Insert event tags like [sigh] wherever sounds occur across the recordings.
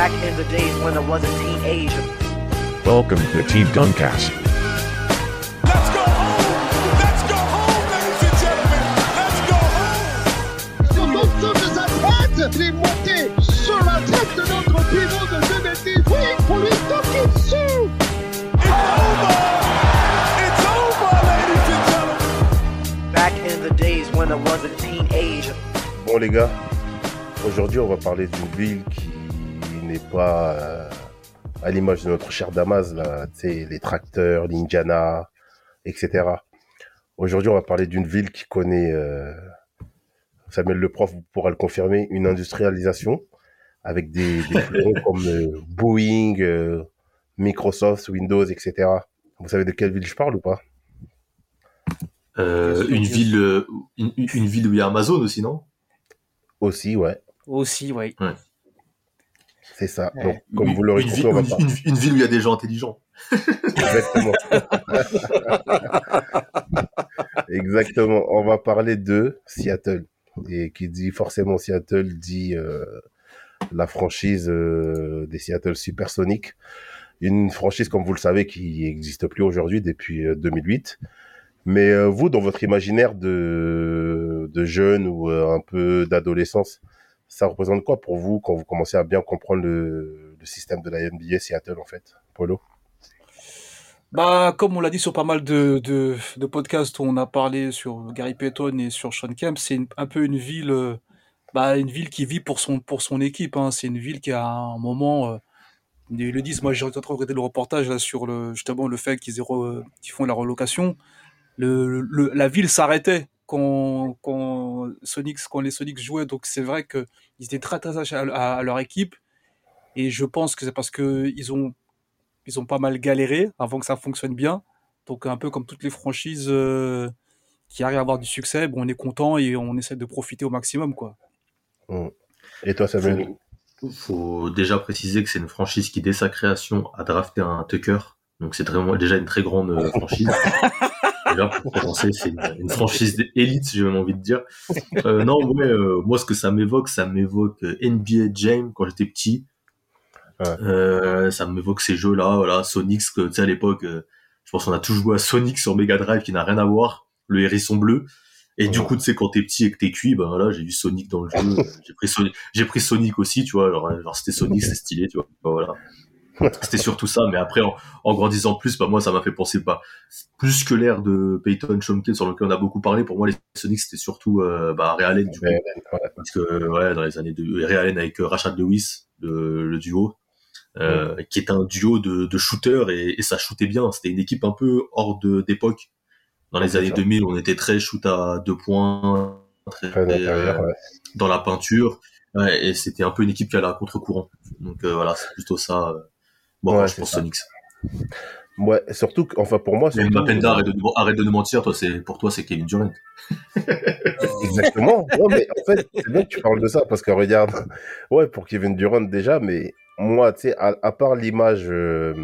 Back in the days when I was a teenager. Welcome to Team Duncast. Let's go home! Let's go home, ladies and gentlemen! Let's go home! Sur l'ensemble de sa tête, il est monté sur la tête de notre pivot de 2010. Oui, pour lui toquer dessus. It's over! It's over, ladies and gentlemen! Back in the days when I was a teenager. Bon les gars, aujourd'hui on va parler d'une ville qui n'est pas euh, à l'image de notre cher Damas, là, tu sais, les tracteurs, l'Indiana, etc. Aujourd'hui on va parler d'une ville qui connaît, euh, Samuel le prof pourra le confirmer, une industrialisation avec des, des [laughs] fleurons comme euh, Boeing, euh, Microsoft, Windows, etc. Vous savez de quelle ville je parle ou pas? Euh, une ville, euh, une, une ville où il y a Amazon aussi, non? Aussi, ouais, Aussi, oui. C'est ça. Ouais. Donc comme Une- vous l'aurez compris, ville- on va une- parler. une- une ville où il y a des gens intelligents. Exactement. [laughs] Exactement. On va parler de Seattle. Et qui dit forcément Seattle dit euh, la franchise euh, des Seattle Supersonics. Une franchise, comme vous le savez, qui n'existe plus aujourd'hui depuis euh, 2008. Mais euh, vous, dans votre imaginaire de, de jeune ou euh, un peu d'adolescence, ça représente quoi pour vous quand vous commencez à bien comprendre le, système de la NBA Seattle, en fait, Polo? Bah, comme on l'a dit sur pas mal de, podcasts on a parlé sur Gary Payton et sur Sean Kemp, c'est un peu une ville, euh, bah, une ville qui vit pour son, pour son équipe. Hein. C'est une ville qui a un moment, euh, ils le disent, moi j'ai regarder le reportage là, sur le, justement le fait qu'ils font la relocation. La ville s'arrêtait quand, quand, Sonics, quand les Sonics jouaient, donc c'est vrai qu'ils étaient très très attachés à, leur équipe. Et je pense que c'est parce que ils ont ils ont pas mal galéré avant que ça fonctionne bien. Donc un peu comme toutes les franchises euh, qui arrivent à avoir du succès, bon, on est content et on essaie de profiter au maximum, quoi. Et toi, Samuel? Faut, faut déjà préciser que c'est une franchise qui, dès sa création, a drafté un Tucker. Donc c'est vraiment déjà une très grande euh, franchise. [laughs] déjà, pour commencer, c'est une, une franchise d'élite, j'ai même envie de dire. Euh, non, ouais, euh, moi, ce que ça m'évoque, ça m'évoque euh, NBA Jam quand j'étais petit. Ouais. Euh, ça m'évoque ces jeux-là, voilà, Sonic, que tu sais, à l'époque, je pense qu'on a tous joué à Sonic sur Mega Drive qui n'a rien à voir, le hérisson bleu. Et du coup, tu sais, quand t'es petit et que t'es cuit, ben voilà, j'ai vu Sonic dans le jeu, [laughs] j'ai pris Sonic, j'ai pris Sonic aussi, tu vois, genre c'était Sonic, c'est stylé, tu vois, Ben voilà. C'était surtout ça, mais après, en, en grandissant plus, bah, moi, ça m'a fait penser, pas plus que l'ère de Peyton Shumkin, sur lequel on a beaucoup parlé, pour moi, les Sonic, c'était surtout, euh, bah, Ray Allen, du coup. Ouais. Parce que, ouais, dans les années de, Ray Allen avec euh, Rashad Lewis, le, le duo, euh, qui est un duo de, de shooters et, et ça shootait bien. C'était une équipe un peu hors de, d'époque. Dans les années ça. 2000, on était très shoot à deux points, très, Très euh, ouais. dans la peinture. Ouais, et c'était un peu une équipe qui allait à contre-courant. Donc euh, voilà, c'est plutôt ça. Bon, Ouais, je pense. Sonics. Ouais, surtout, que- enfin pour moi, Mais surtout, Mapenda, arrête de, nous- arrête de nous mentir, toi, c'est, pour toi, c'est Kevin Durant. [laughs] Exactement. Ouais, mais en fait, c'est bien que tu parles de ça parce que regarde, [laughs] ouais, pour Kevin Durant déjà, mais moi, tu sais, à, à part l'image, euh,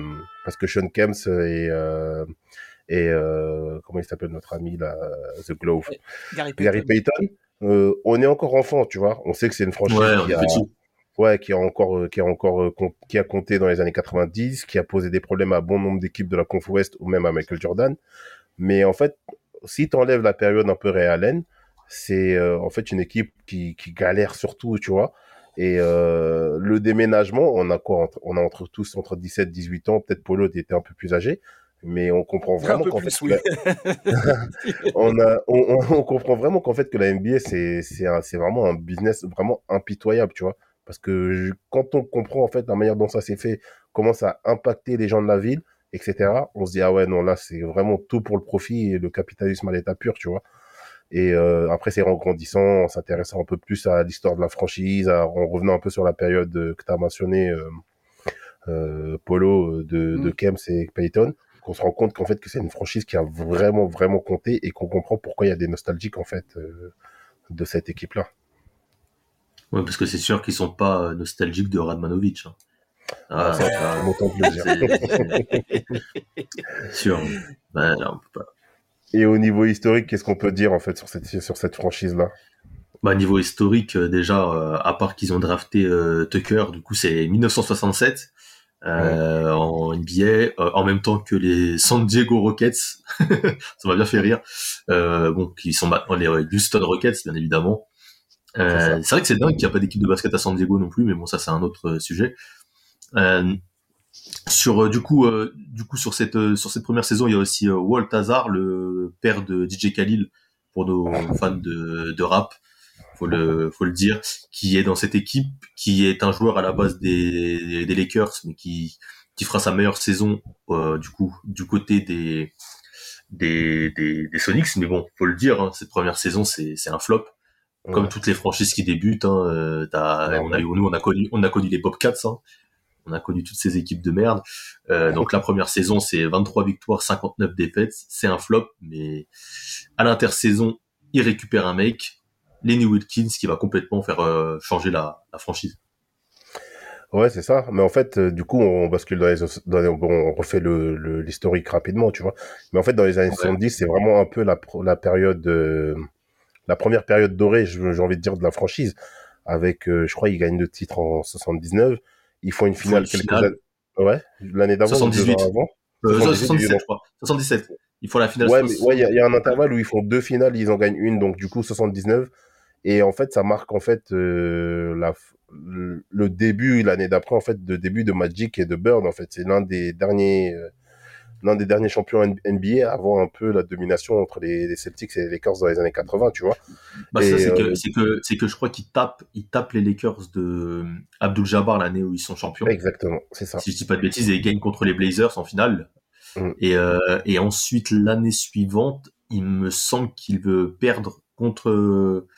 parce que Sean Kemps et, euh, et euh, comment il s'appelle notre ami là, The Glove, Gary Gary Payton, euh, on est encore enfant, tu vois. On sait que c'est une franchise Ouais, qui a, petit. Ouais, qui a encore, euh, qui a encore, euh, qui a compté dans les années 90, qui a posé des problèmes à bon nombre d'équipes de la Conf Ouest ou même à Michael Jordan. Mais en fait, si tu enlèves la période un peu Ray Allen, c'est euh, en fait une équipe qui, qui galère surtout, tu vois. Et euh, le déménagement, on a quoi entre- On a entre tous entre 17 18 ans, peut-être Polo était un peu plus âgé, mais on comprend vraiment qu'en fait, oui. [laughs] [laughs] on, a, on, on- on comprend vraiment qu'en fait que la NBA c'est c'est vraiment un business vraiment impitoyable, tu vois. Parce que je- quand on comprend en fait la manière dont ça s'est fait, comment ça a impacté les gens de la ville, etc. On se dit ah ouais non là c'est vraiment tout pour le profit et le capitalisme à l'état pur, tu vois. Et euh, après c'est en grandissant, en s'intéressant un peu plus à l'histoire de la franchise, à- en revenant un peu sur la période euh, que tu as mentionné, euh, euh, Polo, de, de Mm. Kems et Payton, qu'on se rend compte qu'en fait que c'est une franchise qui a vraiment vraiment compté et qu'on comprend pourquoi il y a des nostalgiques en fait de cette équipe-là. Ouais, parce que c'est sûr qu'ils sont pas euh, nostalgiques de Radmanovic. Hein. Ah, ça, ça, autant plaisir. [laughs] sûr. Ouais, là, on peut pas. Et au niveau historique, qu'est-ce qu'on peut dire en fait sur cette sur cette franchise-là? Bah, niveau historique, euh, déjà, euh, à part qu'ils ont drafté euh, Tucker, du coup, c'est 1967 euh, en NBA, en même temps que les San Diego Rockets. [laughs] ça m'a bien fait rire. Bon, qui sont maintenant les Houston Rockets, bien évidemment. Euh, c'est vrai que c'est dingue qu'il n'y a pas d'équipe de basket à San Diego non plus, mais bon, ça c'est un autre euh, sujet. Euh, sur euh, du coup, euh, du coup sur cette euh, sur cette première saison, il y a aussi Walt Hazard, le père de DJ Khalil, pour nos fans de, de rap, faut le faut le dire, qui est dans cette équipe, qui est un joueur à la base des, des Lakers, mais qui qui fera sa meilleure saison euh, du coup du côté des des, des des Sonics. Mais bon, faut le dire, hein, cette première saison c'est c'est un flop comme Ouais. toutes les franchises qui débutent, hein, euh, on a eu, nous on a connu, on a connu les Bobcats, hein, on a connu toutes ces équipes de merde. Euh, donc la première saison c'est 23 victoires, 59 défaites, c'est un flop, mais à l'intersaison il récupère un mec, Lenny Wilkins, qui va complètement faire euh, changer la, la franchise. Ouais, c'est ça. Mais en fait, euh, du coup, on bascule dans les, dans les- bon, on refait le, le- l'historique rapidement, tu vois. Mais en fait, dans les années Ouais. 70, c'est vraiment un peu la, pro- la période, euh, la première période dorée, j'ai envie de dire, de la franchise. Avec, euh, je crois, ils gagnent le titre en 79. Ils font une font finale une quelques années. Ouais, l'année d'avant, ou deux 78. ans avant. Euh, 78, 77 non. je crois, 77. Il faut la finale. Ouais, soixante- ouais, il y, a- il y a un intervalle où ils font deux finales, ils en gagnent une, donc du coup 79. Et en fait, ça marque en fait euh, la, le début l'année d'après en fait de début de Magic et de Bird en fait. C'est l'un des derniers euh, l'un des derniers champions NBA avant un peu la domination entre les, les Celtics et les Lakers dans les années 80, tu vois. Bah, ça, c'est euh, que, c'est que, c'est que je crois qu'ils tapent, ils tapent les Lakers de Abdul Jabbar l'année où ils sont champions. Exactement, c'est ça. si je dis pas de bêtises, et ils gagnent contre les Blazers en finale. Mm. Et, euh, et ensuite, l'année suivante, il me semble qu'il veut perdre contre... euh,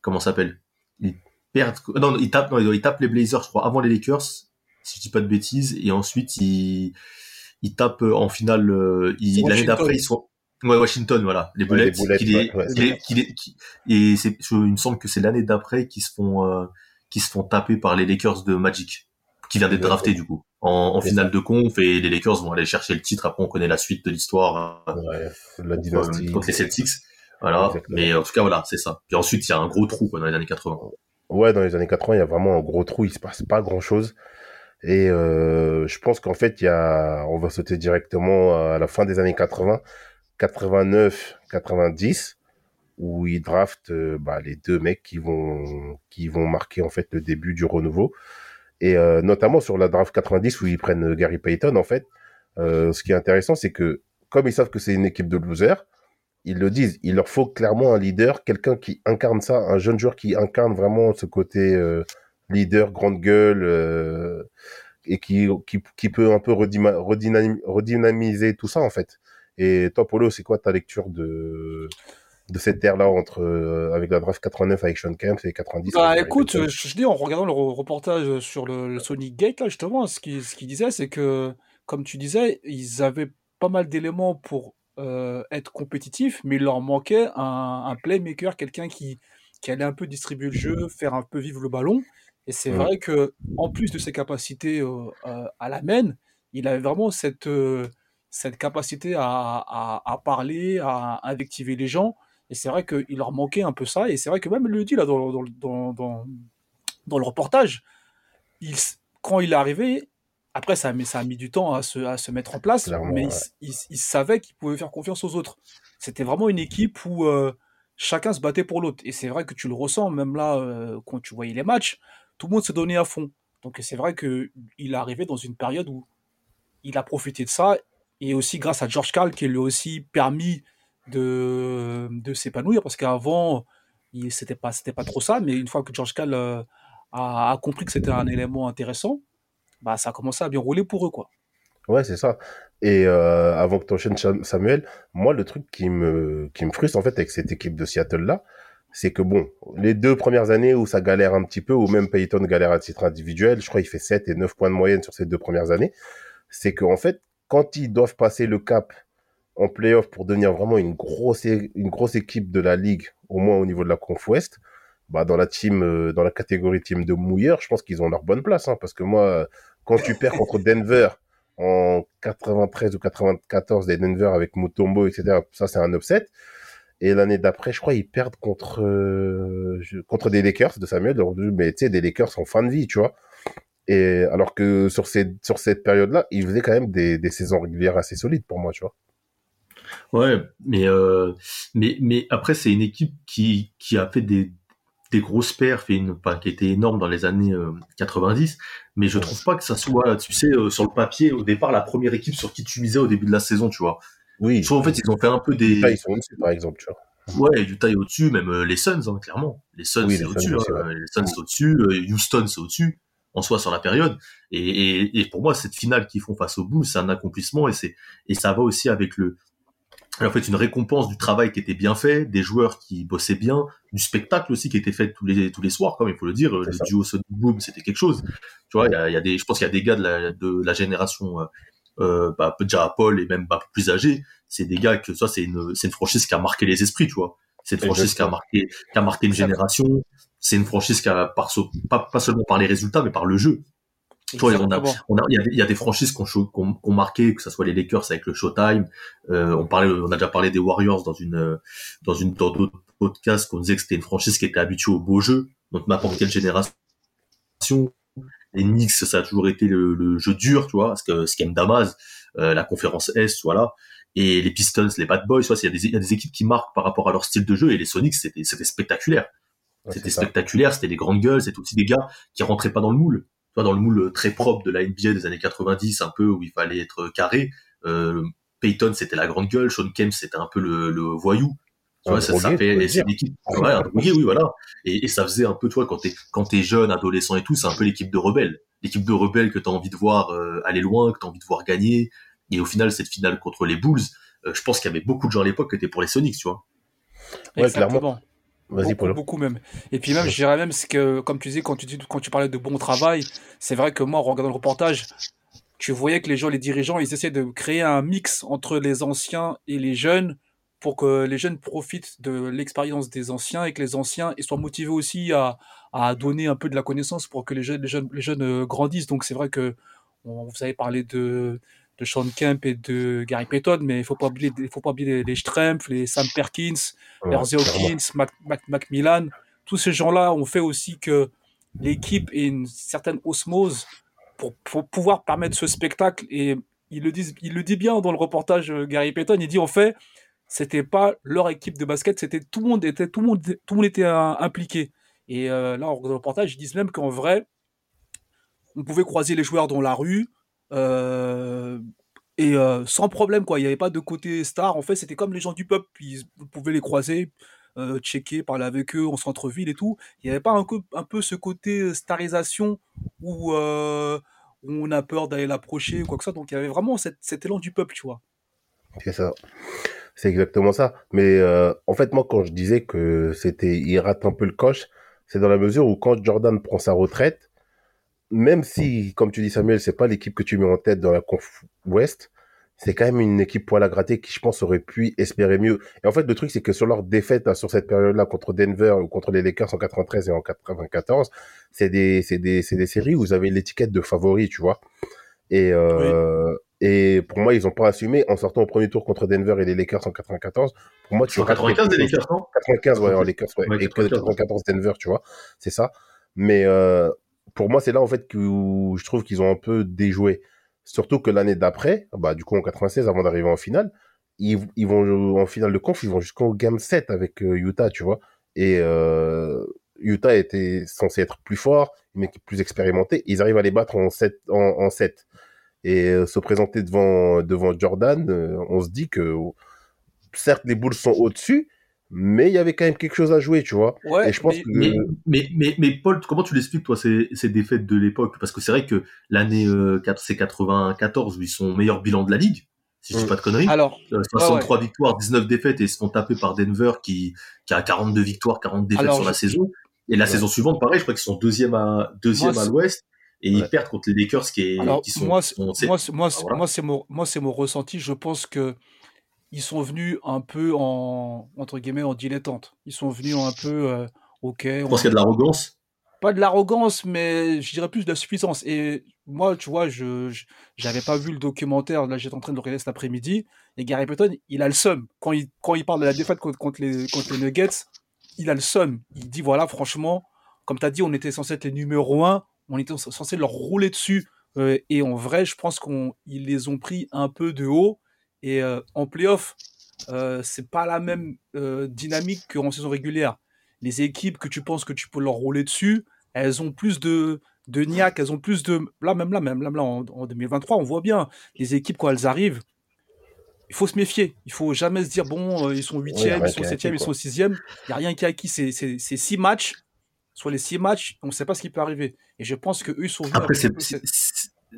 Comment ça s'appelle? Il perd... Non, non, il tape, non, il tape les Blazers, je crois, avant les Lakers, si je dis pas de bêtises. Et ensuite, il, il tape euh, en finale... euh, L'année d'après, ils sont... Ouais, Washington, voilà. Les Ouais, Bullets. les Bullets, qui les- ouais, qui les- qui les- qui- et c'est, je- il me semble que c'est l'année d'après qu'ils se font, euh, qu'ils se font taper par les Lakers de Magic, qui vient d'être drafté du coup, en, finale de conf, et les Lakers vont aller chercher le titre. Après, on connaît la suite de l'histoire Ouais, la contre, contre les Celtics. Voilà. Exactement. Mais en tout cas, voilà, c'est ça. Puis ensuite, il y a un gros trou quoi, dans les années 80. Ouais, dans les années 80, il y a vraiment un gros trou, il se passe pas grand chose. Et euh, je pense qu'en fait, il y a, on va sauter directement à la fin des années 80, 89, 90, où ils draftent euh, bah, les deux mecs qui vont, qui vont marquer en fait le début du renouveau. Et euh, notamment sur la draft 90 où ils prennent Gary Payton, en fait, euh, ce qui est intéressant, c'est que comme ils savent que c'est une équipe de losers, ils le disent, il leur faut clairement un leader, quelqu'un qui incarne ça, un jeune joueur qui incarne vraiment ce côté euh, leader, grande gueule, euh, et qui, qui, qui peut un peu redynamiser tout ça, en fait. Et toi, Polo, c'est quoi ta lecture de, de cette ère-là entre, euh, avec la draft 89 avec Sean Kemp et 90 Bah écoute, je, je dis en regardant le re- reportage sur le, le Sonic Gate, là justement, ce qu'il ce qu'il disait, c'est que, comme tu disais, ils avaient pas mal d'éléments pour euh, être compétitifs, mais il leur manquait un, un playmaker, quelqu'un qui, qui allait un peu distribuer le jeu, faire un peu vivre le ballon. Et c'est Mhm. vrai que, en plus de ses capacités euh, euh, à la main, il avait vraiment cette, euh, cette capacité à, à, à parler, à invectiver les gens. Et c'est vrai qu'il leur manquait un peu ça. Et c'est vrai que même il le dit là dans, dans, dans, le reportage, il, quand il est arrivé, après ça a, mis- ça a mis du temps à se, à se mettre en place, Clairement, mais il, ouais. s- il s- il savait qu'il pouvait faire confiance aux autres. C'était vraiment une équipe où euh, chacun se battait pour l'autre. Et c'est vrai que tu le ressens, même là, euh, quand tu voyais les matchs, tout le monde se donnait à fond. Donc c'est vrai qu'il est arrivé dans une période où il a profité de ça, et aussi grâce à George Karl qui lui a aussi permis de, s'épanouir, parce qu'avant, c'était pas, pas trop ça, mais une fois que George Karl euh, a, a compris que c'était un élément intéressant, bah, ça a commencé à bien rouler pour eux, quoi. Ouais, c'est ça. Et euh, avant que tu enchaînes, Samuel, moi, le truc qui me, qui me frustre, en fait, avec cette équipe de Seattle-là, c'est que, bon, les deux premières années où ça galère un petit peu, où même Payton galère à titre individuel, je crois qu'il fait 7 et 9 points de moyenne sur ces deux premières années, c'est qu'en fait, quand ils doivent passer le cap en playoff pour devenir vraiment une grosse, une grosse équipe de la ligue, au moins au niveau de la Conf Ouest, bah, dans la team, euh, dans la catégorie team de mouilleurs, je pense qu'ils ont leur bonne place, hein, parce que moi, quand tu perds contre Denver, en 93 ou 94 des Denver avec Mutombo, etc. Ça, c'est un upset. Et l'année d'après, je crois, ils perdent contre, euh, contre des Lakers de Samuel. Mais tu sais, des Lakers en fin de vie, tu vois. Et alors que sur, ces, sur cette période-là, ils faisaient quand même des, des saisons régulières assez solides pour moi, tu vois. Ouais, mais euh, mais mais après c'est une équipe qui qui a fait des des grosses perfs et une enfin, qui était énorme dans les années euh, 90, mais je trouve pas que ça soit tu sais euh, sur le papier au départ la première équipe sur qui tu misais au début de la saison, tu vois. Oui. Je trouve en fait ils ont fait un peu des Là, ils sont au-dessus, par exemple, tu vois. ouais Utah est au-dessus, même euh, les Suns hein, clairement. Les Suns Oui, c'est au-dessus, hein, les Suns c'est au-dessus, euh, Houston c'est au-dessus en soi sur la période. Et, et, et pour moi cette finale qu'ils font face aux Bulls c'est un accomplissement et c'est et ça va aussi avec le en fait une récompense du travail qui était bien fait, des joueurs qui bossaient bien, du spectacle aussi qui était fait tous les tous les soirs, comme il faut le dire. Le ça. duo Sonic Boom, c'était quelque chose. Tu vois, il y a, il y a des, je pense qu'il y a des gars de la, de la génération, euh, bah, déjà Paul et même bah, plus âgés, c'est des gars que ça c'est une c'est une franchise qui a marqué les esprits, tu vois. C'est une franchise qui a marqué qui a marqué une génération. C'est une franchise qui a par so- pas pas seulement par les résultats, mais par le jeu. Tu vois, on a, on a, il y a y a des franchises ont- qui ont marqué, que ce soit les Lakers avec le Showtime. Euh, on parlait, on a déjà parlé des Warriors dans une, dans une, dans d'autres podcasts qu'on disait que c'était une franchise qui était habituée au beau jeu. Donc n'importe quelle génération. Les Knicks, ça a toujours été le, le jeu dur, tu vois, parce que ce qu'aime Damas, euh, la conférence Est, voilà. Et les Pistons, les Bad Boys, tu vois, il y a des, il y a des équipes qui marquent par rapport à leur style de jeu. Et les Sonics, c'était, spectaculaire. Ouais, C'était spectaculaire, c'était des grandes gueules, c'était aussi des gars qui rentraient pas dans le moule. Tu vois, dans le moule très propre de la NBA des années 90, un peu où il fallait être carré. Euh, Peyton, c'était la grande gueule. Sean Kemp, c'était un peu le, le voyou. Tu vois, ça, ça drogué, fait, faut le c'est dire. une équipe, ouais, un drogué, oui, voilà. Et, et ça faisait un peu, toi, quand t'es, quand t'es jeune, adolescent et tout, c'est un peu l'équipe de rebelles. L'équipe de rebelles que t'as envie de voir euh, aller loin, que t'as envie de voir gagner. Et au final, cette finale contre les Bulls, euh, je pense qu'il y avait beaucoup de gens à l'époque qui étaient pour les Sonics, tu vois. Ouais, clairement. Exactement. Vas-y, beaucoup, beaucoup même. Et puis même, je dirais même, que, comme tu disais, quand tu, dis, quand tu parlais de bon travail, c'est vrai que moi, en regardant le reportage, tu voyais que les gens, les dirigeants, ils essaient de créer un mix entre les anciens et les jeunes pour que les jeunes profitent de l'expérience des anciens et que les anciens ils soient motivés aussi à, à donner un peu de la connaissance pour que les jeunes, les jeunes, les jeunes euh, grandissent. Donc c'est vrai que on, vous avez parlé de, de Sean Kemp et de Gary Payton, mais il faut pas oublier, faut pas oublier les, les Strempf, les Sam Perkins, Ouais, clairement. Hawkins, Mac, Mac, Macmillan, tous ces gens-là ont fait aussi que l'équipe ait une certaine osmose pour, pour pouvoir permettre ce spectacle. Et il le, disent, il le dit bien dans le reportage euh, Gary Payton, il dit en fait, c'était pas leur équipe de basket, c'était tout le monde était tout le monde tout le monde était euh, impliqué. Et euh, là, le reportage, ils disent même qu'en vrai, on pouvait croiser les joueurs dans la rue euh, et sans problème quoi. Il n'y avait pas de côté star. En fait, c'était comme les gens du peuple. Ils, pouvez les croiser, checker, parler avec eux en centre-ville et tout. Il n'y avait pas un peu, un peu ce côté starisation où, on a peur d'aller l'approcher ou quoi que ça. Donc il y avait vraiment cet élan du peuple, tu vois. C'est ça. C'est exactement ça. Mais euh, en fait, moi, quand je disais que c'était, il rate un peu le coche, c'est dans la mesure où quand Jordan prend sa retraite, même si, comme tu dis Samuel, c'est pas l'équipe que tu mets en tête dans la conf Ouest, c'est quand même une équipe poil à gratter qui, je pense, aurait pu espérer mieux. Et en fait, le truc, c'est que sur leur défaite là, sur cette période-là contre Denver ou contre les Lakers en 93 et en 94, c'est des, c'est des, c'est des séries où vous avez l'étiquette de favori, tu vois. Et, euh, et pour moi, ils ont pas assumé en sortant au premier tour contre Denver et les Lakers en 94. Pour moi, tu en 95 des Lakers, non? 95, ouais, en Lakers, ouais. Ouais, et 94, 94 Denver, tu vois. C'est ça. Mais euh, pour moi, c'est là, en fait, que, où je trouve qu'ils ont un peu déjoué. Surtout que l'année d'après, bah, du coup, en 96, avant d'arriver en finale, ils, ils vont en finale de conf, ils vont jusqu'au game 7 avec euh, Utah, tu vois. Et euh, Utah était censé être plus fort, une équipe plus expérimentée. Ils arrivent à les battre en 7. En, en 7. Et euh, se présenter devant, devant Jordan, euh, on se dit que certes, les Bulls sont au-dessus, mais il y avait quand même quelque chose à jouer, tu vois. Ouais, et je pense mais- que. Mais, mais, mais, mais Paul, comment tu l'expliques, toi, ces, ces défaites de l'époque? Parce que c'est vrai que l'année, euh, quatre- c'est 94 où ils sont au meilleur bilan de la ligue, si je dis Mm. pas de conneries. Alors, Euh, 63 victoires, 19 défaites et ils se font taper par Denver qui, qui a 42 victoires, 40 défaites Alors, sur la je- saison. Et la Ouais. saison suivante, pareil, je crois qu'ils sont deuxième à, deuxième Moi, à l'ouest et ils perdent contre les Lakers qui, est, Alors, qui sont, moi, sont- moi, moi, c'est- voilà. moi, c'est mon, moi, c'est mon ressenti. Je pense que ils sont venus un peu en, entre guillemets, en dilettante. Ils sont venus un peu, euh, ok, je on- pense qu'il y a de l'arrogance? pas de l'arrogance, mais je dirais plus de la suffisance. Et moi, tu vois, je j'avais pas vu le documentaire, là j'étais en train de le regarder cet après-midi, et Gary Payton, il a le seum. Quand il, quand il parle de la défaite contre, contre les, contre les Nuggets, il a le seum. Il dit, voilà, franchement, comme tu as dit, on était censé être les numéros 1, on était censé leur rouler dessus. Euh, et en vrai, je pense qu'ils les ont pris un peu de haut. Et euh, en playoff, euh, c'est pas la même euh, dynamique qu'en saison régulière. Les équipes que tu penses que tu peux leur rouler dessus, elles ont plus de, de niaque, elles ont plus de. Là, même là, même là, là en, en 2023, on voit bien, les équipes, quand elles arrivent, il faut se méfier. Il faut jamais se dire, bon, euh, ils sont Ouais, rien ils sont acquis, ils sont sixièmes. Il n'y a rien qui est acquis. C'est six matchs. Sur les six matchs, on ne sait pas ce qui peut arriver. Et je pense qu'eux, ils sont Après,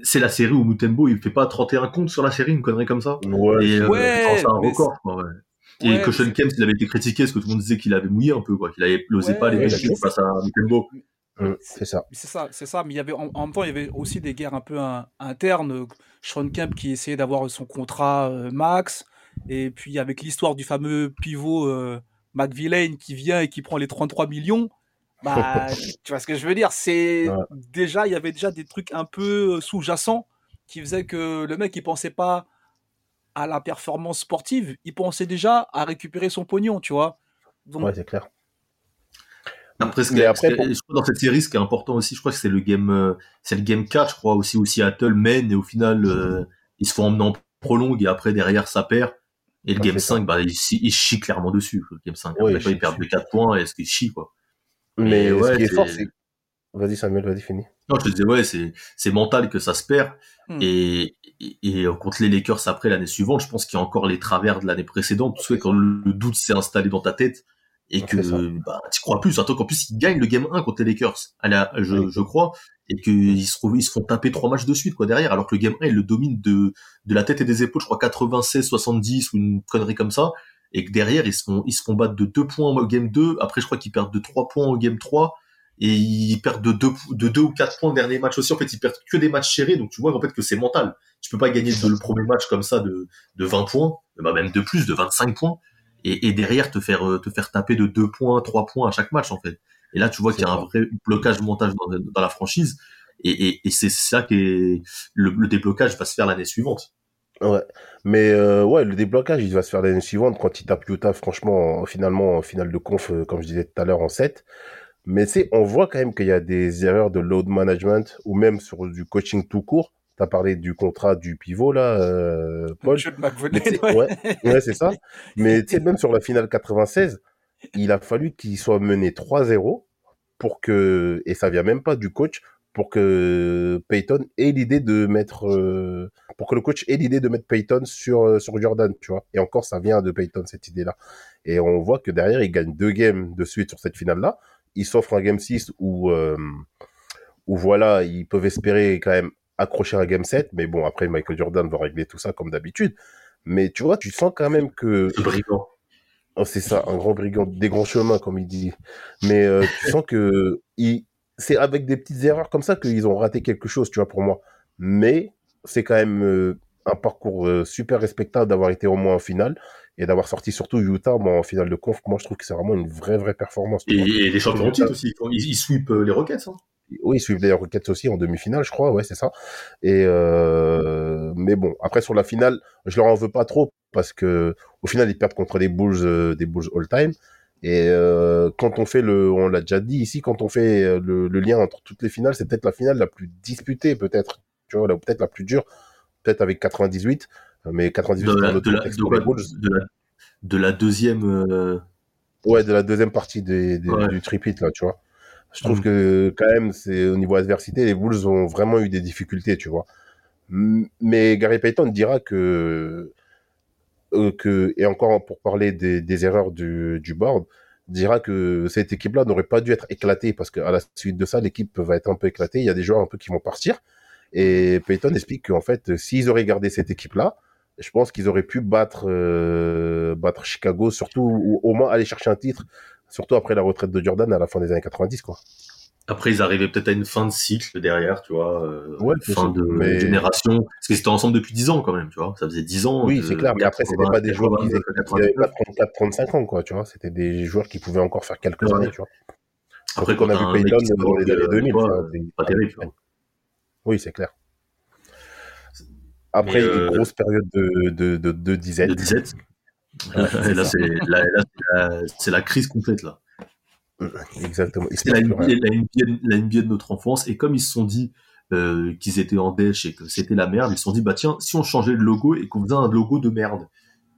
c'est la série où Mutembo, il fait pas 31 comptes sur la série, une connerie comme ça. Ouais, Et euh, Ouais, un record, quoi, ouais. Ouais, Et que Sean mais Kemp, il avait été critiqué parce que tout le monde disait qu'il avait mouillé un peu, quoi, qu'il avait n'osait pas Ouais, les chaud. face à Mutembo. Hum, c'est ça. C'est ça, c'est ça. Mais il y avait en, en même temps, il y avait aussi des guerres un peu in- internes. Sean Kemp qui essayait d'avoir son contrat euh, max, et puis avec l'histoire du fameux pivot euh, McVillain qui vient et qui prend les 33 millions. Bah, [laughs] tu vois ce que je veux dire C'est Ouais. déjà, il y avait déjà des trucs un peu euh, sous-jacents qui faisaient que le mec il pensait pas à la performance sportive, il pensait déjà à récupérer son pognon, tu vois. Donc Ouais, c'est clair. Après, ce après, pour- je crois dans cette série, ce qui est important aussi, je crois que c'est le game, euh, c'est le game 4, je crois aussi, où Seattle mène et au final, euh, ils se font emmener en prolongue et après, derrière, ça perd. Et le Ouais, game c'est ça. 5, bah, il, il chie clairement dessus, le game 5. Ouais, Après, il ils chie perdent de dessus. 4 points et ce qui chie, quoi? Mais ce ouais, qui est c'est- fort, c'est. Vas-y, Samuel, vas-y, fini. Non, je te disais, ouais, c'est, c'est mental que ça se perd. Hmm. Et, et, et contre les Lakers après l'année suivante, je pense qu'il y a encore les travers de l'année précédente. Tu sais, quand le doute s'est installé dans ta tête et que, C'est ça. bah, tu crois plus. Surtout qu'en plus, ils gagnent le game 1 contre les Lakers. À la- je, Oui. je crois. Et qu'ils se, ils se font taper trois matchs de suite, quoi, derrière. Alors que le game 1, ils le dominent de, de la tête et des épaules, je crois 96, 70 ou une connerie comme ça. Et que derrière, ils se font, ils se font battre de 2 points au game 2. Après, je crois qu'ils perdent de 3 points au game 3 et ils perdent de 2 de deux ou 4 points au dernier match aussi. En fait, ils perdent que des matchs serrés, donc tu vois en fait que c'est mental. Tu peux pas gagner de- le premier match comme ça de, de 20 points, bah même de plus, de 25 points, et, et derrière te faire euh, te faire taper de 2 points, 3 points à chaque match en fait. Et là, tu vois qu'il y a un vrai blocage montage dans, dans la franchise, et, et, et c'est ça qui est le, le déblocage va se faire l'année suivante. Ouais. Mais euh, ouais, le déblocage, il va se faire l'année suivante quand il tape Utah, franchement, en- finalement, en finale de conf, euh, comme je disais tout à l'heure, en 7. Mais tu sais, on voit quand même qu'il y a des erreurs de load management ou même sur du coaching tout court. Tu as parlé du contrat du pivot, là, euh, Paul. Ouais. ouais, [laughs] ouais, c'est ça. Mais tu sais, même sur la finale 96, il a fallu qu'il soit mené 3-0 pour que, et ça vient même pas du coach, pour que Peyton ait l'idée de mettre, euh, pour que le coach ait l'idée de mettre Peyton sur, euh, sur Jordan, tu vois. Et encore, ça vient de Peyton, cette idée-là. Et on voit que derrière, il gagne deux games de suite sur cette finale-là. Il s'offre un game 6 où, euh, où voilà, ils peuvent espérer quand même accrocher un game 7. Mais bon, après, Michael Jordan va régler tout ça comme d'habitude. Mais tu vois, tu sens quand même que brigand. Oh, c'est ça, un grand brigand, des grands chemins, comme il dit. Mais euh, tu sens que il... c'est avec des petites erreurs comme ça qu'ils ont raté quelque chose, tu vois, pour moi. Mais c'est quand même euh, un parcours euh, super respectable d'avoir été au moins en finale et d'avoir sorti surtout Utah en finale de conf. Moi, je trouve que c'est vraiment une vraie, vraie performance. Et, les champions titre aussi, ils, ils sweepent euh, les Rockets. Hein. Oui, ils suivent les Rockets aussi en demi-finale, je crois, ouais, c'est ça. Et euh... mais bon, après sur la finale, je leur en veux pas trop parce que au final ils perdent contre les Bulls, euh, des Bulls all-time. Et euh, quand on fait le, on l'a déjà dit ici, quand on fait euh, le, le lien entre toutes les finales, c'est peut-être la finale la plus disputée, peut-être, tu vois, peut-être la plus dure, peut-être avec 98, mais 98 De c'est la, de, la, de la, de la deuxième. euh, Ouais, de la deuxième partie des, des- Ouais. du tripit, là, tu vois. Je trouve Mm. que, quand même, c'est au niveau adversité, les Bulls ont vraiment eu des difficultés, tu vois. Mais Gary Payton dira que, que et encore pour parler des, des erreurs du, du board, dira que cette équipe-là n'aurait pas dû être éclatée parce qu'à la suite de ça, l'équipe va être un peu éclatée. Il y a des joueurs un peu qui vont partir. Et Payton explique qu'en fait, s'ils auraient gardé cette équipe-là, je pense qu'ils auraient pu battre, euh, battre Chicago, surtout, ou au moins aller chercher un titre, surtout après la retraite de Jordan à la fin des années 90, quoi. Après, ils arrivaient peut-être à une fin de cycle derrière, tu vois, euh, Ouais, fin de mais- génération. Parce qu'ils étaient ensemble depuis 10 ans quand même, tu vois. Ça faisait 10 ans. Oui, c'est clair, mais après, c'était 80, pas des joueurs qui 80, avaient 99. pas 34, 35 ans, quoi, tu vois. C'était des joueurs qui pouvaient encore faire quelques Ouais. années, tu vois. Après, qu'on quand a t'as vu Payton dans les années euh, 2000. tu vois, ça, c'est c'est- pas terrible. Oui, c'est clair. Après, Mais, il y a euh, une grosse période de, de, de, de disette. De disette. [laughs] Là, la, c'est la crise complète, là. Exactement. La NBA, rien. la, NBA, la NBA de notre enfance. Et comme ils se sont dit euh, qu'ils étaient en dèche et que c'était la merde, ils se sont dit, bah tiens, si on changeait le logo et qu'on faisait un logo de merde.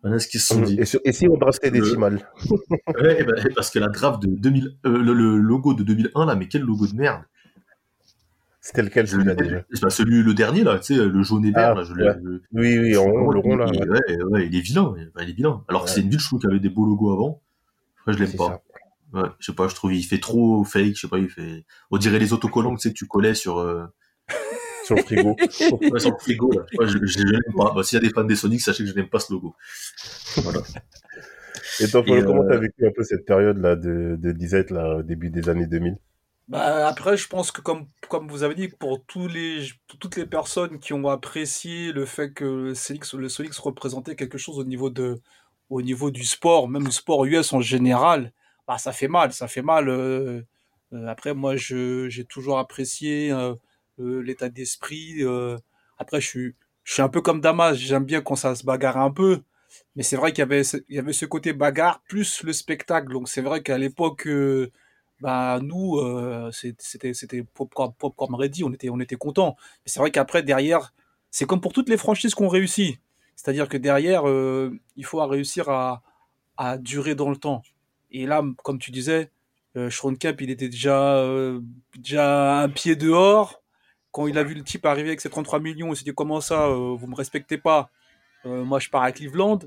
Voilà ce qu'ils se sont dit. Et, sur- et si on draftait des [laughs] Ouais, eh ben, parce que la draft de 2000, euh, le, le logo de 2001, là, mais quel logo de merde. C'était lequel Je celui-là l'ai- déjà pas celui, le dernier, là, tu sais, le jaune et vert, Ah, là, je l'ai- ouais. le- Oui, oui, en rond, le rond là. il, ouais. il est vilain. Il est vilain. Alors que c'est une ville, je trouve, qui avait des beaux logos avant. Après, je l'aime pas. ça. Ouais, je sais pas, je trouve il fait trop fake, je sais pas, il fait. On dirait les autocollants, tu sais, que tu collais sur, euh, [laughs] Sur le frigo. ouais, sur le frigo, là. Je, je, je, je l'aime pas. Bah, s'il y a des fans des Sonic, sachez que je n'aime pas ce logo. Voilà. Et toi, Et, comment euh, t'as vécu un peu cette période là de, de disette là, au début des années 2000 Bah, après, je pense que comme, comme vous avez dit, pour, tous les, pour toutes les personnes qui ont apprécié le fait que le Sonics, le Sonics représentait quelque chose au niveau, de, au niveau du sport, même le sport US en général, bah, ça fait mal. Ça fait mal. euh, euh, après, moi, j'ai toujours apprécié euh, l'état d'esprit. après, je suis, je suis un peu comme Damas. J'aime bien quand ça se bagarre un peu. Mais c'est vrai qu'il y avait, y avait ce côté bagarre plus le spectacle. Donc, c'est vrai qu'à l'époque, bah nous c'était c'était popcorn popcorn ready on était on était content mais c'est vrai qu'après derrière c'est comme pour toutes les franchises qu'on réussit c'est-à-dire que derrière il faut réussir à à durer dans le temps et là comme tu disais euh, il était déjà euh, déjà un pied dehors quand il a vu le type arriver avec ses 33 millions il s'est dit comment ça euh, vous me respectez pas? Euh, moi je pars à Cleveland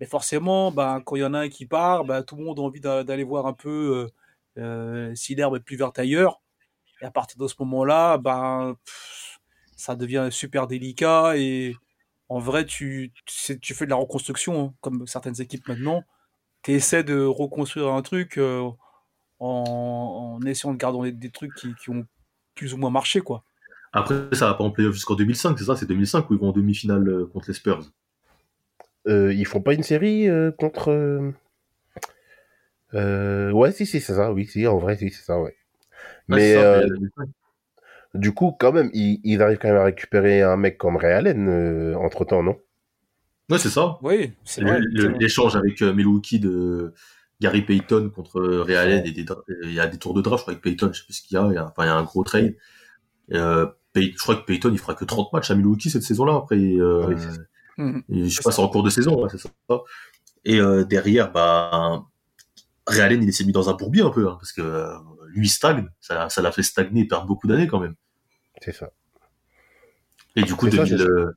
mais forcément ben quand il y en a un qui part ben, tout le monde a envie d'a- d'aller voir un peu euh, si l'herbe est plus verte ailleurs. Et à partir de ce moment-là, ben, ça devient super délicat et en vrai, tu, tu fais de la reconstruction, hein, comme certaines équipes maintenant. Tu essaies de reconstruire un truc euh, en, en essayant de garder des, des trucs qui, qui ont plus ou moins marché, quoi. Après, ça va pas en playoff jusqu'en 2005, c'est ça? C'est 2005 où ils vont en demi-finale euh, contre les Spurs. euh, Ils font pas une série euh, contre. euh, Ouais, si, si, c'est ça. Oui, si, en vrai, si, c'est ça, ouais. Mais c'est ça, euh, mais 2005. du coup, quand même, ils, ils arrivent quand même à récupérer un mec comme Ray Allen entre temps, non? Ouais, c'est ça. Oui, c'est. L'échange avec euh, Milwaukee de Gary Payton contre euh, dra- il y a des tours de draft, je crois, avec Payton, je sais plus ce qu'il y a, il y a, enfin, il y a un gros trade. Euh, Pay- je crois que Payton, il fera que 30 matchs à Milwaukee cette saison-là, après, euh, c'est ça. Mhm. et je sais pas, c'est en cours de saison, ouais, c'est ça. Et euh, derrière, bah, Ray Allen, il s'est mis dans un bourbier un peu, hein, parce que euh, lui il stagne, ça l'a fait stagner et perdre beaucoup d'années quand même. C'est ça. Et du coup, C'est ça, 2000, c'est ça. euh,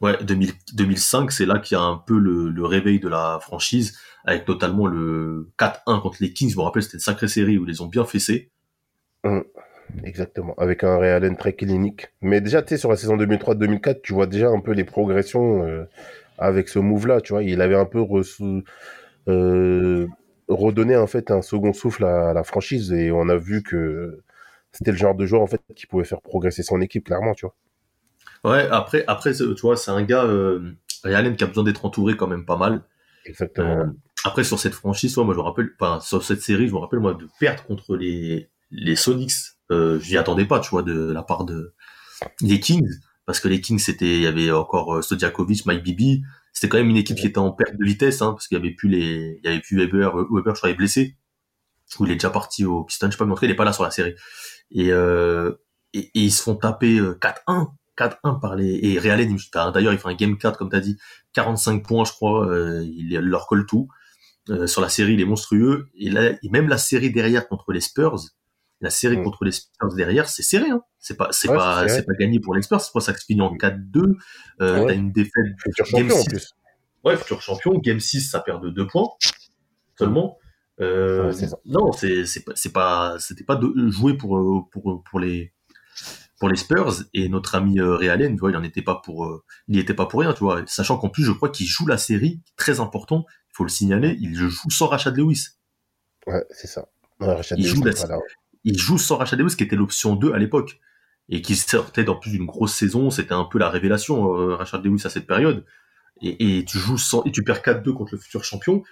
ouais, 2000 2005, c'est là qu'il y a un peu le, réveil de la franchise, avec notamment le 4-1 contre les Kings. Je me rappelle, c'était une sacrée série où ils les ont bien fessés. Exactement. Avec un Allen très clinique. Mais déjà, tu sais, sur la saison 2003-2004, tu vois déjà un peu les progressions euh, avec ce move-là, tu vois. Il avait un peu euh, redonné en fait un second souffle à, la franchise et on a vu que c'était le genre de joueur en fait qui pouvait faire progresser son équipe, clairement. Ouais, après, après, tu vois, c'est un gars, euh, Ray Allen qui a besoin d'être entouré quand même pas mal. Exactement. Euh, après, sur cette franchise, ouais, moi, je me rappelle, enfin, sur cette série, je me rappelle, moi, de perdre contre les, les Sonics, euh, j'y attendais pas, tu vois, de la part de, des Kings, parce que les Kings, c'était, il y avait encore euh, Stojakovic, Mike Bibi, c'était quand même une équipe qui était en perte de vitesse, hein, parce qu'il y avait plus les, il y avait plus Weber, euh, Weber, je crois, est blessé, ou il est déjà parti au Piston, je sais pas, mais en tout cas, il est pas là sur la série. Et, euh, et, et ils se font taper euh, 4-1, 4-1 par les, et Real enfin, d'ailleurs, il fait un game 4, comme t'as dit, 45 points, je crois, euh, il leur colle tout. Euh, sur la série, il est monstrueux. Et là, et même la série derrière contre les Spurs, la série Mm. contre les Spurs derrière, c'est serré. Hein. C'est pas, c'est Ouais, pas, c'est pas gagné pour les Spurs. C'est pour ça que ça se finit en 4-2. Euh, Ouais. T'as une défaite. Futur Game champion en six. plus. Ouais, futur champion. Game 6, ça perd de 2 points seulement. Euh, Ouais, non, c'est, c'est pas, c'était pas de jouer pour, euh, pour, pour les, pour les Spurs et notre ami euh, Ray Allen, tu vois, il en était pas pour, euh, il était pas pour rien, tu vois. Sachant qu'en plus, je crois qu'il joue la série, très important, il faut le signaler, il joue sans Rashad Lewis. Ouais, c'est ça. Ouais, Il joue la- voilà. Il joue sans Rashad Lewis, qui était l'option 2 à l'époque. Et qui sortait dans plus d'une grosse saison, c'était un peu la révélation, euh, Lewis à cette période. Et, et tu joues sans, et tu perds 4-2 contre le futur champion.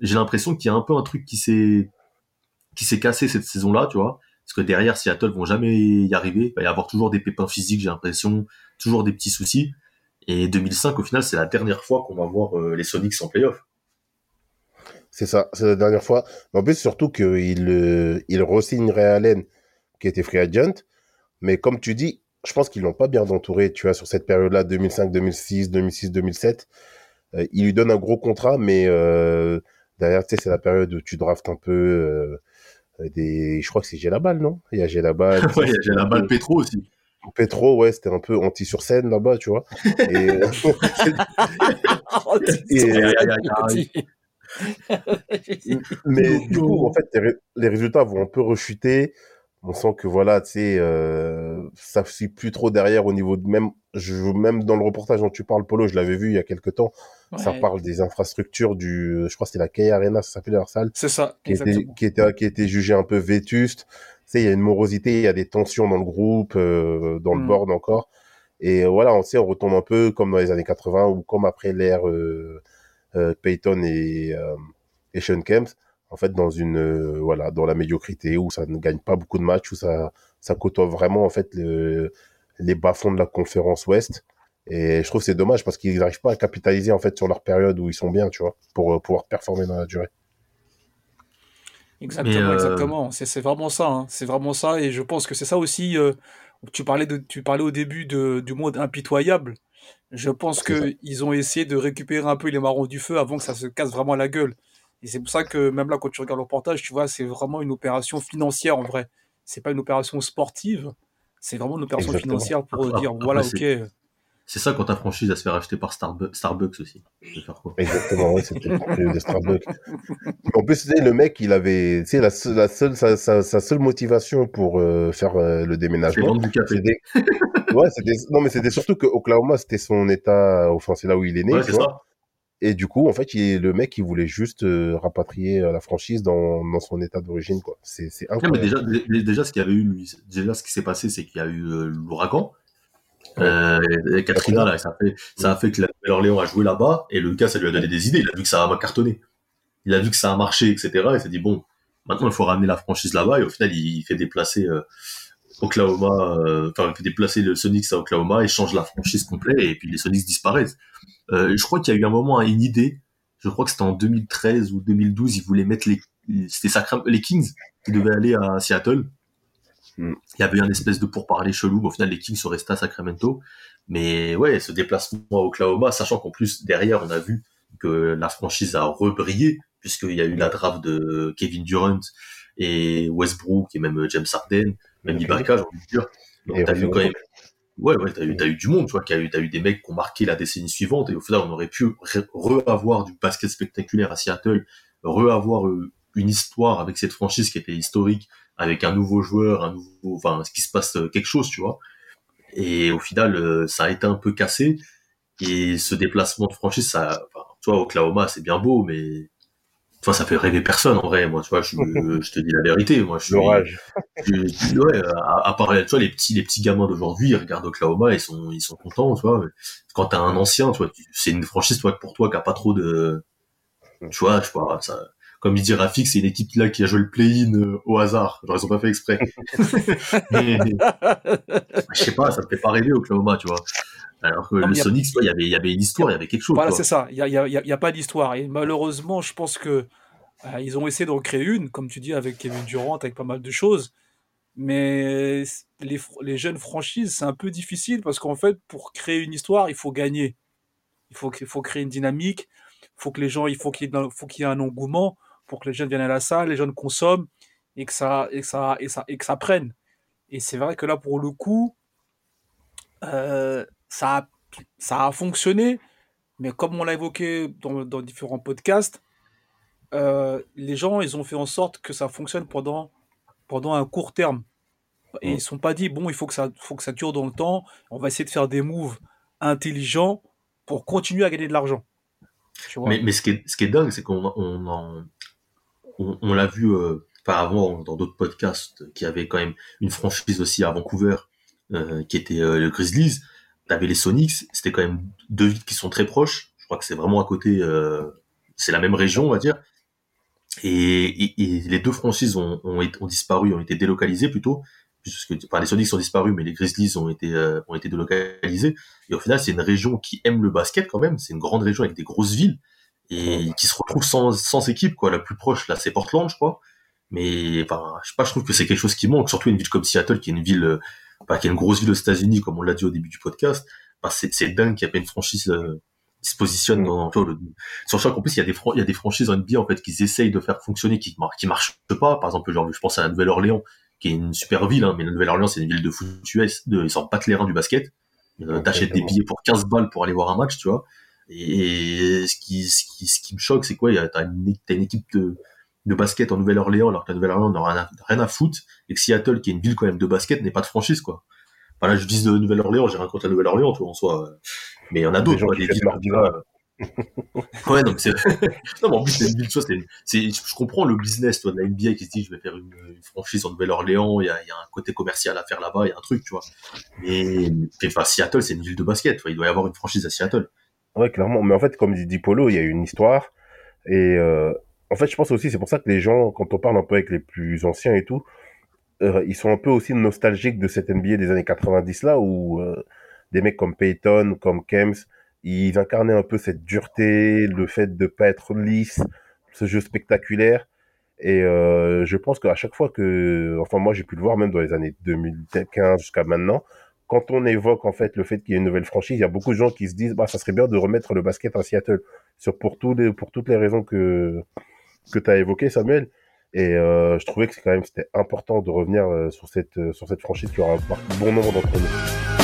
J'ai l'impression qu'il y a un peu un truc qui s'est, qui s'est cassé cette saison-là, tu vois. Parce que derrière, Seattle vont jamais y arriver. Il va y avoir toujours des pépins physiques, j'ai l'impression, toujours des petits soucis. Et 2005, au final, c'est la dernière fois qu'on va voir euh, les Sonics en playoff. C'est ça, c'est la dernière fois. En plus, surtout qu'il euh, il re-signe Allen, qui était free agent. Mais comme tu dis, je pense qu'ils l'ont pas bien entouré, tu vois, sur cette période-là, 2005, 2006, 2006, 2007. Euh, il lui donne un gros contrat, mais euh, derrière, tu sais, c'est la période où tu draftes un peu euh, des... Je crois que c'est Gélabal, non? Il y a Gélabal. [laughs] ouais, j'ai la balle Petro aussi. Petro, ouais, c'était un peu anti sur scène là-bas, tu vois. Et, euh, [laughs] [laughs] mais du coup, en fait, les résultats vont un peu rechuter. On sent que voilà, tu sais, euh, ça suit plus trop derrière au niveau de même, je, même dans le reportage dont tu parles, Polo, je l'avais vu il y a quelques temps. Ça parle des infrastructures du, je crois que c'était la Key Arena, ça s'appelait leur salle, C'est ça, qui était, qui était, qui était jugée un peu vétuste. Tu sais, il y a une morosité, il y a des tensions dans le groupe, euh, dans le Mm. board encore. Et voilà, on sait, on retombe un peu comme dans les années 80 ou comme après l'ère euh, euh, Peyton et, euh, et Sean Kemp, en fait, dans une euh, voilà, dans la médiocrité où ça ne gagne pas beaucoup de matchs, où ça ça côtoie vraiment en fait le, les bas-fonds de la conférence Ouest. Et je trouve que c'est dommage parce qu'ils n'arrivent pas à capitaliser en fait sur leur période où ils sont bien, tu vois, pour euh, pouvoir performer dans la durée. Exactement, euh, exactement. C'est c'est vraiment ça. hein. C'est vraiment ça. Et je pense que c'est ça aussi. euh, tu parlais de, tu parlais au début de, du monde impitoyable. Je pense C'est ça. que ils ont essayé de récupérer un peu les marrons du feu avant que ça se casse vraiment la gueule. Et c'est pour ça que même là, quand tu regardes le reportage, tu vois, c'est vraiment une opération financière en vrai. C'est pas une opération sportive. C'est vraiment une opération Exactement. financière pour Après- dire après, voilà, ok. C'est ça quand ta franchise elle se fait racheter par Starbu- Starbucks aussi. Je faire quoi? Exactement, ouais, c'était le propriétaire de Starbucks. En plus, tu sais, le mec, il avait, tu sais, la, seule- la seule, sa, sa, sa seule motivation pour euh, faire euh, le C'est déménagement, c'était, ouais, c'était, non, mais c'était surtout que Oklahoma, c'était son état, enfin, c'est là où il est né, Ouais, tu c'est vois. Et du coup, en fait, il, le mec, il voulait juste euh, rapatrier euh, la franchise dans, dans son état d'origine, quoi. C'est, c'est Ouais, mais incroyable. déjà, dé- déjà, ce qu'il y avait eu, déjà, ce qui s'est passé, c'est qu'il y a eu euh, l'ouragan. Euh, et Katrina, là, ça a fait, ça a fait que la Nouvelle-Orléans a joué là-bas, et le gars, ça lui a donné des idées. Il a vu que ça a cartonné. Il a vu que ça a marché, etc. Il s'est dit, bon, maintenant, il faut ramener la franchise là-bas, et au final, il fait déplacer Oklahoma, euh, enfin, fait déplacer le Sonics à Oklahoma, il change la franchise complète, et puis les Sonics disparaissent. Euh, je crois qu'il y a eu un moment, une idée, je crois que c'était en 2013 ou 2012, ils voulaient mettre les, c'était les Kings qui devaient aller à Seattle. Mm. Il y avait un espèce de pourparler chelou, mais au final, les Kings sont restés à Sacramento. Mais ouais, ce déplacement à Oklahoma, sachant qu'en plus, derrière, on a vu que la franchise a rebrillé, puisqu'il y a eu la draft de Kevin Durant et Westbrook et même James Harden, même Ibaka, j'ai envie de dire. Donc, t'as vu quand même, ouais, ouais, t'as eu, t'as eu du monde, tu vois, a eu, t'as eu des mecs qui ont marqué la décennie suivante, et au final, on aurait pu re- re-avoir du basket spectaculaire à Seattle, re-avoir euh, une histoire avec cette franchise qui était historique, avec un nouveau joueur, un nouveau, enfin, ce qui se passe euh, quelque chose, tu vois. Et au final, euh, ça a été un peu cassé. Et ce déplacement de franchise, ça, enfin, tu vois, Oklahoma, c'est bien beau, mais, vois, ça fait rêver personne, en vrai. Moi, tu vois, je, [laughs] je te dis la vérité. Moi, je suis, L'orage. je- ouais, à, à part, tu vois, les petits, les petits gamins d'aujourd'hui, ils regardent Oklahoma, ils sont, ils sont contents, tu vois. Quand t'as un ancien, tu vois, c'est une franchise, toi, pour toi, qui a pas trop de, tu vois, tu vois, ça, comme il dit Rafik, c'est une équipe là qui a joué le play-in euh, au hasard. Genre, ils ont pas fait exprès. [laughs] Mais, je sais pas, ça me fait pas rêver Oklahoma, tu vois. Alors que Non, le Sonic, il y avait, y avait une histoire, il y avait quelque chose. Voilà, c'est ça. Il n'y a, y a- y pas d'histoire. Et malheureusement, je pense que euh, ils ont essayé d'en créer une, comme tu dis, avec Kevin Durant, avec pas mal de choses. Mais les, jeunes franchises, c'est un peu difficile parce qu'en fait, pour créer une histoire, il faut gagner. Il faut, il faut créer une dynamique. Il faut que les gens, il faut qu'il y ait, faut qu'il y ait un engouement pour que les jeunes viennent à la salle, les jeunes consomment et que ça, et que ça, et ça, et que ça prenne. Et c'est vrai que là, pour le coup, euh, ça, a, ça a fonctionné. Mais comme on l'a évoqué dans, dans différents podcasts, euh, les gens, ils ont fait en sorte que ça fonctionne pendant, pendant un court terme. Et ils ne sont pas dit, bon, il faut que, ça, faut que ça dure dans le temps, on va essayer de faire des moves intelligents pour continuer à gagner de l'argent. Mais, mais ce, qui est, ce qui est dingue, c'est qu'on on, on l'a vu euh, par avant dans d'autres podcasts qui avaient quand même une franchise aussi à Vancouver, euh, qui était euh, le Grizzlies. T'avais les Sonics, c'était quand même deux villes qui sont très proches. Je crois que c'est vraiment à côté, euh, c'est la même région, on va dire. Et, et, et les deux franchises ont, ont, ont disparu, ont été délocalisées plutôt. Puisque, enfin, les Sonics sont disparus, mais les Grizzlies ont été, euh, ont été délocalisés. Et au final, c'est une région qui aime le basket quand même. C'est une grande région avec des grosses villes et qui se retrouve sans, sans équipe, quoi. La plus proche, là, c'est Portland, je crois. Mais, enfin, je sais pas, je trouve que c'est quelque chose qui manque. Surtout une ville comme Seattle, qui est une ville, euh, bah, qui est une grosse ville aux États-Unis, comme on l'a dit au début du podcast. Bah, c'est, dingue qu'il n'y ait pas une franchise, euh, qui se positionne dans, tu vois, le- sur chaque, en plus, il y a des, il y a des franchises en NBA, en fait, qui essayent de faire fonctionner, qui, qui marchent pas. Par exemple, genre, je pense à la Nouvelle-Orléans, qui est une super ville, hein, mais la Nouvelle-Orléans, c'est une ville de foot US, de, ils sortent pas les reins du basket. Euh, T'achètes des billets pour 15 balles pour aller voir un match, tu vois. Et ce qui, ce qui, ce qui me choque, c'est quoi? T'as une, t'as une équipe de, de basket en Nouvelle-Orléans, alors que la Nouvelle-Orléans n'a rien, à- rien à foutre, et que Seattle, qui est une ville quand même de basket, n'est pas de franchise, quoi. Enfin, là, je dis de Nouvelle-Orléans, j'ai rien contre la Nouvelle-Orléans, tu vois, en soi. euh, Mais il y en a Des d'autres, gens quoi, des villes ça, Gras. [laughs] Ouais, donc c'est. [laughs] non, mais en plus, c'est une ville, tu vois, c'est, je comprends le business, toi, de la NBA qui se dit, je vais faire une, une franchise en Nouvelle-Orléans, il y a, y a un côté commercial à faire là-bas, il y a un truc, tu vois. Mais, enfin, Seattle, c'est une ville de basket, il doit y avoir une franchise à Seattle. Ouais, clairement. Mais en fait, comme dit Polo, il y a une histoire. Et euh, en fait, je pense aussi, c'est pour ça que les gens, quand on parle un peu avec les plus anciens et tout, euh, ils sont un peu aussi nostalgiques de cette NBA des années 90 là, où euh, des mecs comme Peyton, comme Kems, ils incarnaient un peu cette dureté, le fait de pas être lisse, ce jeu spectaculaire. Et euh, je pense qu'à chaque fois que, enfin moi j'ai pu le voir même dans les années 2015 jusqu'à maintenant, quand on évoque en fait le fait qu'il y ait une nouvelle franchise, il y a beaucoup de gens qui se disent bah ça serait bien de remettre le basket à Seattle sur pour tous les pour toutes les raisons que que tu as évoquées Samuel. Et euh, je trouvais que c'est quand même c'était important de revenir euh, sur cette euh, sur cette franchise qui aura marqué bon nombre d'entre nous.